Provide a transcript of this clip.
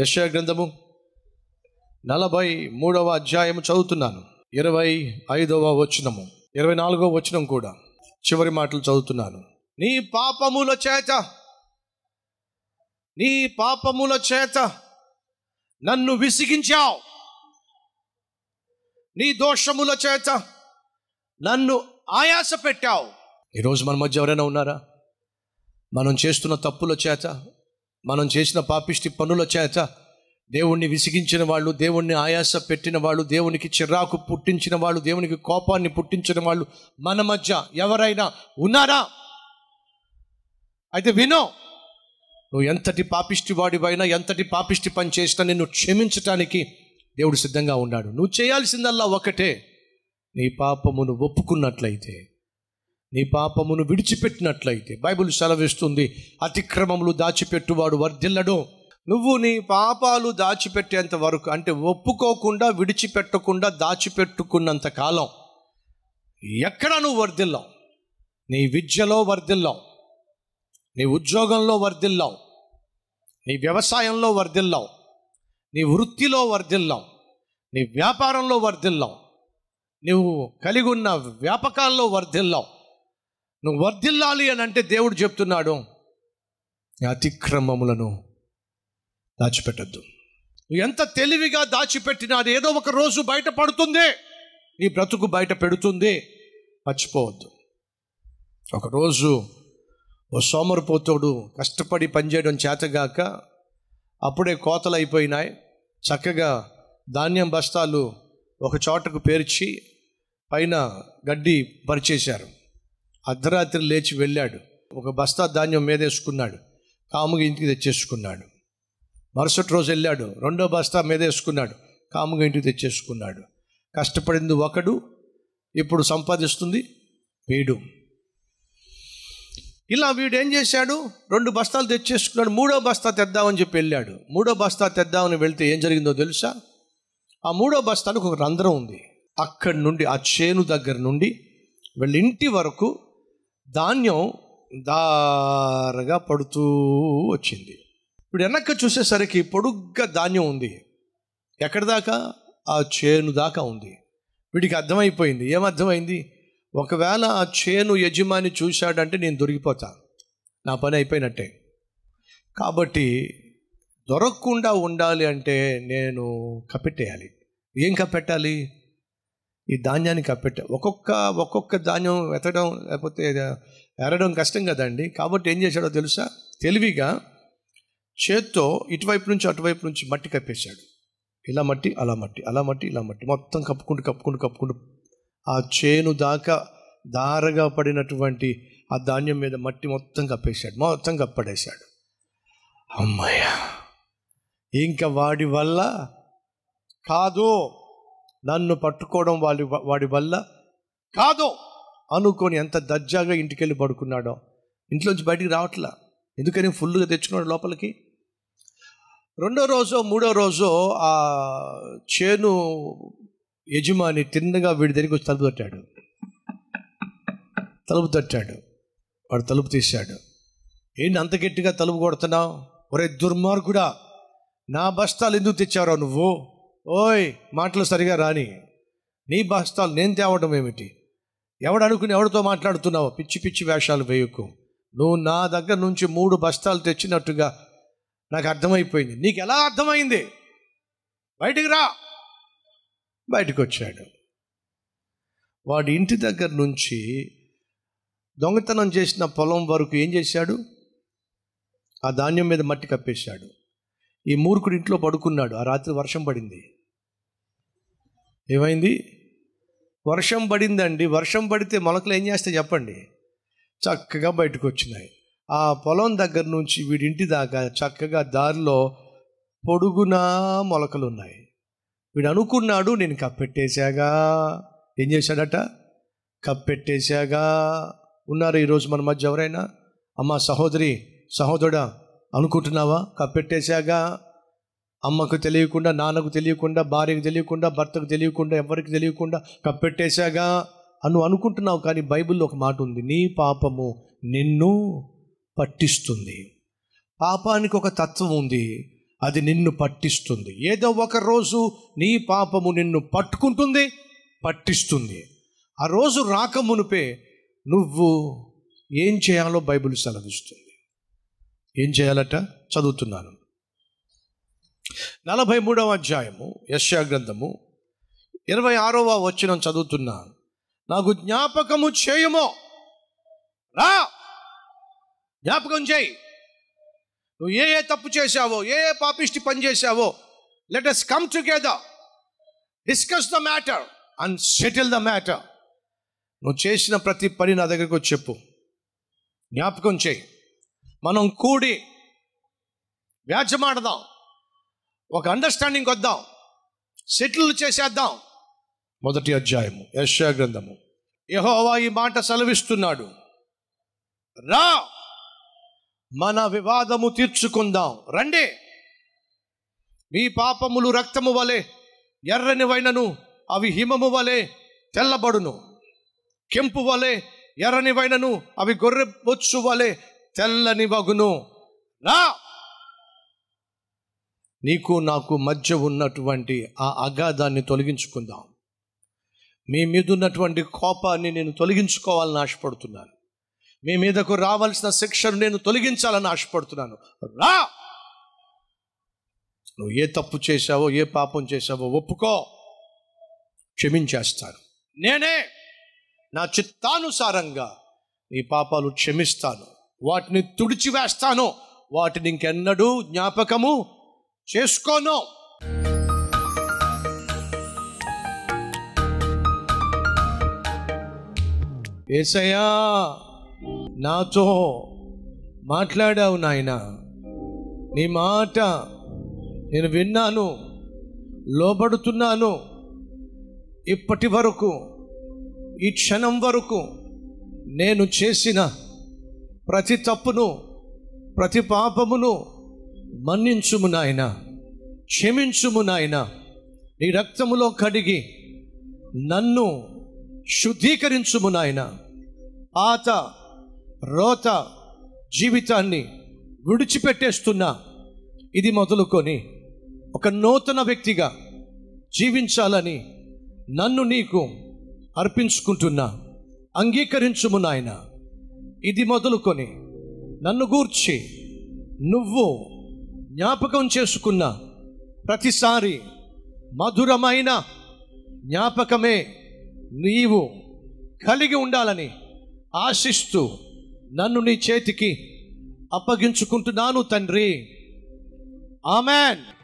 యశయ గ్రంథము నలభై మూడవ అధ్యాయము చదువుతున్నాను. ఇరవై ఐదవ వచనము. ఇరవై నాలుగవ వచనం కూడా చివరి మాటలు చదువుతున్నాను. నీ పాపముల చేత నీ పాపముల చేత నన్ను విసిగించావు. నీ దోషముల చేత నన్ను ఆయాస పెట్టావు ఈరోజు మన మధ్య ఎవరైనా ఉన్నారా? మనం చేస్తున్న తప్పుల చేత మనం చేసిన పాపిష్టి పనుల చేత దేవుణ్ణి విసిగించిన వాళ్ళు దేవుణ్ణి ఆయాస పెట్టిన వాళ్ళు దేవునికి చిరాకు పుట్టించిన వాళ్ళు దేవునికి కోపాన్ని పుట్టించిన వాళ్ళు మన మధ్య ఎవరైనా ఉన్నారా? అయితే వినో నువ్వు ఎంతటి పాపిష్టి వాడివైనా ఎంతటి పాపిష్టి పని చేసినా నిన్ను క్షమించటానికి దేవుడు సిద్ధంగా ఉన్నాడు. నువ్వు చేయాల్సిందల్లా ఒకటే నీ పాపమును ఒప్పుకున్నట్లయితే నీ పాపమును విడిచిపెట్టినట్లయితే. బైబిల్ సెలవిస్తుంది అతిక్రమములు దాచిపెట్టువాడు వర్ధిల్లడు. నువ్వు నీ పాపాలు దాచిపెట్టేంత వరకు అంటే ఒప్పుకోకుండా విడిచిపెట్టకుండా దాచిపెట్టుకున్నంత కాలం ఎక్కడ నువ్వు వర్ధిల్లావు? నీ విద్యలో వర్ధిల్లావు. నీ ఉద్యోగంలో వర్ధిల్లావు. నీ వ్యవసాయంలో వర్ధిల్లావు. నీ వృత్తిలో వర్ధిల్లావు. నీ వ్యాపారంలో వర్ధిల్లావు. నువ్వు కలిగి ఉన్న వ్యాపకాల్లో వర్ధిల్లావు. నువ్వు వర్ధిల్లాలి అని అంటే దేవుడు చెప్తున్నాడు. అతిక్రమములను దాచిపెట్టద్దు. నువ్వు ఎంత తెలివిగా దాచిపెట్టినా అది ఏదో ఒక రోజు బయటపడుతుంది నీ బ్రతుకు బయట పెడుతుంది. మర్చిపోవద్దు. ఒకరోజు ఓ సోమరిపోతోడు కష్టపడి పనిచేయడం చేతగాక అప్పుడే కోతలు అయిపోయినాయి చక్కగా ధాన్యం బస్తాలు ఒక చోటకు పేర్చి పైన గడ్డి పరిచేశారు. అర్ధరాత్రి లేచి వెళ్ళాడు. ఒక బస్తా ధాన్యం మీదేసుకున్నాడు. కాముగా ఇంటికి తెచ్చేసుకున్నాడు. మరుసటి రోజు వెళ్ళాడు. రెండో బస్తా మీదేసుకున్నాడు. కాముగా ఇంటికి తెచ్చేసుకున్నాడు. కష్టపడింది ఒకడు ఇప్పుడు సంపాదిస్తుంది వీడు. ఇలా వీడు ఏం చేశాడు? రెండు బస్తాలు తెచ్చేసుకున్నాడు. మూడో బస్తా తెద్దామని చెప్పి వెళ్ళాడు. మూడో బస్తా తెద్దామని వెళ్తే ఏం జరిగిందో తెలుసా? ఆ మూడో బస్తానికి ఒక రంధ్రం ఉంది. అక్కడి నుండి ఆ చేను దగ్గర నుండి వీళ్ళ ఇంటి వరకు ధాన్యం దారగా పడుతూ వచ్చింది. ఇప్పుడు వెనక్కి చూసేసరికి పొడుగ్గా ధాన్యం ఉంది. ఎక్కడి దాకా? ఆ చేను దాకా ఉంది. వీడికి అర్థమైపోయింది. ఏమర్థమైంది ఒకవేళ ఆ చేను యజమాని చూశాడంటే నేను దొరికిపోతా. నా పని అయిపోయినట్టే. కాబట్టి దొరకకుండా ఉండాలి అంటే నేను కప్పెట్టేయాలి. ఏం కప్పెట్టాలి? ఈ ధాన్యాన్ని కప్పెట్ట ఒక్కొక్క ఒక్కొక్క ధాన్యం ఎత్తడం లేకపోతే ఎరడం కష్టం కదండి. కాబట్టి ఏం చేశాడో తెలుసా? తెలివిగా చేత్తో ఇటువైపు నుంచి అటువైపు నుంచి మట్టి కప్పేశాడు. ఇలా మట్టి అలా మట్టి అలా మట్టి ఇలా మట్టి. మొత్తం కప్పుకుంటూ కప్పుకుంటూ కప్పుకుంటూ ఆ చేను దాకా దారగా పడినటువంటి ఆ ధాన్యం మీద మట్టి మొత్తం కప్పేశాడు. మొత్తం కప్పడేశాడు. అమ్మయ్య! ఇంకా వాడి వల్ల కాదు. నన్ను పట్టుకోవడం వాడి వాడి వల్ల? కాదు! అనుకొని ఎంత దర్జాగా ఇంటికి వెళ్ళి పడుకున్నాడో. ఇంట్లోంచి బయటికి రావట్లా. ఎందుకని ఫుల్గా తెచ్చుకున్నాడు లోపలికి? రెండో రోజు మూడో రోజు ఆ చేను యజమాని తిన్నగా వీడి దగ్గరికి వచ్చి తలుపు తట్టాడు. తలుపు తట్టాడు. వాడు తలుపు తీశాడు. ఏంటి అంత గట్టిగా తలుపు కొడుతున్నావు? ఒరే దుర్మార్గుడా! నా బస్తాలు ఎందుకు తెచ్చారో నువ్వు? ఓయ్ మాటలు సరిగా రాని. నీ బస్తాలు నేను తేవడం ఏమిటి? ఎవడు అనుకుని ఎవరితో మాట్లాడుతున్నావు? పిచ్చి పిచ్చి వేషాలు వేయకు. నువ్వు నా దగ్గర నుంచి మూడు బస్తాలు తెచ్చినట్టుగా నాకు అర్థమైపోయింది. నీకు ఎలా అర్థమైంది? బయటికి రా. బయటకు వచ్చాడు వాడి ఇంటి దగ్గర నుంచి దొంగతనం చేసిన పొలం వరకు ఏం చేశాడు? ఆ ధాన్యం మీద మట్టి కప్పేశాడు. ఈ మూర్ఖుడు ఇంట్లో పడుకున్నాడు. ఆ రాత్రి వర్షం పడింది. ఏమైంది? వర్షం పడిందండి. వర్షం పడితే మొలకలు ఏం చేస్తే చెప్పండి. చక్కగా బయటకు వచ్చినాయి ఆ పొలం దగ్గర నుంచి వీడింటి దాకా చక్కగా దారిలో పొడుగునా మొలకలు ఉన్నాయి వీడు అనుకున్నాడు నేను కప్పెట్టేశాగా ఏం చేశాడట? కప్పెట్టేశాగా ఉన్నారు ఈరోజు మన మధ్య ఎవరైనా? అమ్మ సహోదరి సహోదరుడా అనుకుంటున్నావా? కప్పెట్టేశాక అమ్మకు తెలియకుండా నాన్నకు తెలియకుండా భార్యకు తెలియకుండా భర్తకు తెలియకుండా ఎవరికి తెలియకుండా కప్పెట్టేశాగా అను అనుకుంటున్నావు కానీ బైబిల్లో ఒక మాట ఉంది. నీ పాపము నిన్ను పట్టిస్తుంది. పాపానికి ఒక తత్వం ఉంది. అది నిన్ను పట్టిస్తుంది. ఏదో ఒక రోజు నీ పాపము నిన్ను పట్టుకుంటుంది పట్టిస్తుంది. ఆ రోజు రాకమునుపే నువ్వు ఏం చేయాలో బైబిల్ సెలవిస్తుంది. ఏం చేయాలట? చదువుతున్నాను. నలభై మూడవ అధ్యాయము యశ్యా గ్రంథము ఇరవై ఆరవ వచ్చిన చదువుతున్నాను నాకు జ్ఞాపకము చేయుమో? రా! జ్ఞాపకం చేయి. నువ్వు ఏ ఏ తప్పు చేశావో ఏ ఏ పాపిష్టి పని చేశావో let us come together discuss the matter and settle the matter నువ్వు చేసిన ప్రతి పని నా దగ్గరకు వచ్చి చెప్పు. జ్ఞాపకం చేయి. మనం కూడి వ్యాజ్యమాడదాం. ఒక అండర్స్టాండింగ్ వద్దాం సెటిల్ చేసేద్దాం. మొదటి అధ్యాయము యశ్యా గ్రంథము. యహోవా ఈ మాట సెలవిస్తున్నాడు. రా! మన వివాదము తీర్చుకుందాం. రండి! మీ పాపములు రక్తము వలె ఎర్రని వైనను అవి హిమము వలె తెల్లబడును. కెంపు వలె ఎర్రని వైనను అవి గొర్రె బొచ్చు వలె తెల్లని వగును. నా! నీకు నాకు మధ్య ఉన్నటువంటి ఆ అగాధాన్ని తొలగించుకుందాం. మీ మీద ఉన్నటువంటి కోపాన్ని నేను తొలగించుకోవాలని ఆశపడుతున్నాను. మీ మీదకు రావాల్సిన శిక్షను నేను తొలగించాలని ఆశపడుతున్నాను. రా! నువ్వు ఏ తప్పు చేశావో ఏ పాపం చేశావో ఒప్పుకో. క్షమించేస్తాను. నేనే నా చిత్తానుసారంగా నీ పాపాలు క్షమిస్తాను. వాటిని తుడిచివేస్తాను. వాటిని ఇంకెన్నడూ జ్ఞాపకము చేసుకోను. ఏసయ్యా నాతో మాట్లాడావు నాయన. నీ మాట నేను విన్నాను లోబడుతున్నాను. ఇప్పటి వరకు ఈ క్షణం వరకు నేను చేసిన ప్రతి తప్పును ప్రతి పాపమును మన్నించుము నాయన. క్షమించుము నాయన. నీ రక్తములో కడిగి నన్ను శుద్ధీకరించుము నాయన. పాత రోత జీవితాన్ని విడిచిపెట్టేస్తున్నా. ఇది మొదలుకొని ఒక నూతన వ్యక్తిగా జీవించాలని నన్ను నీకు అర్పించుకుంటున్నా. అంగీకరించుము నాయన. ఇది మొదలుకొని నన్ను గూర్చి నువ్వు జ్ఞాపకం చేసుకున్న ప్రతిసారి మధురమైన జ్ఞాపకమే నీవు కలిగి ఉండాలని ఆశిస్తూ నన్ను నీ చేతికి అప్పగించుకుంటున్నాను తండ్రి. ఆమెన్.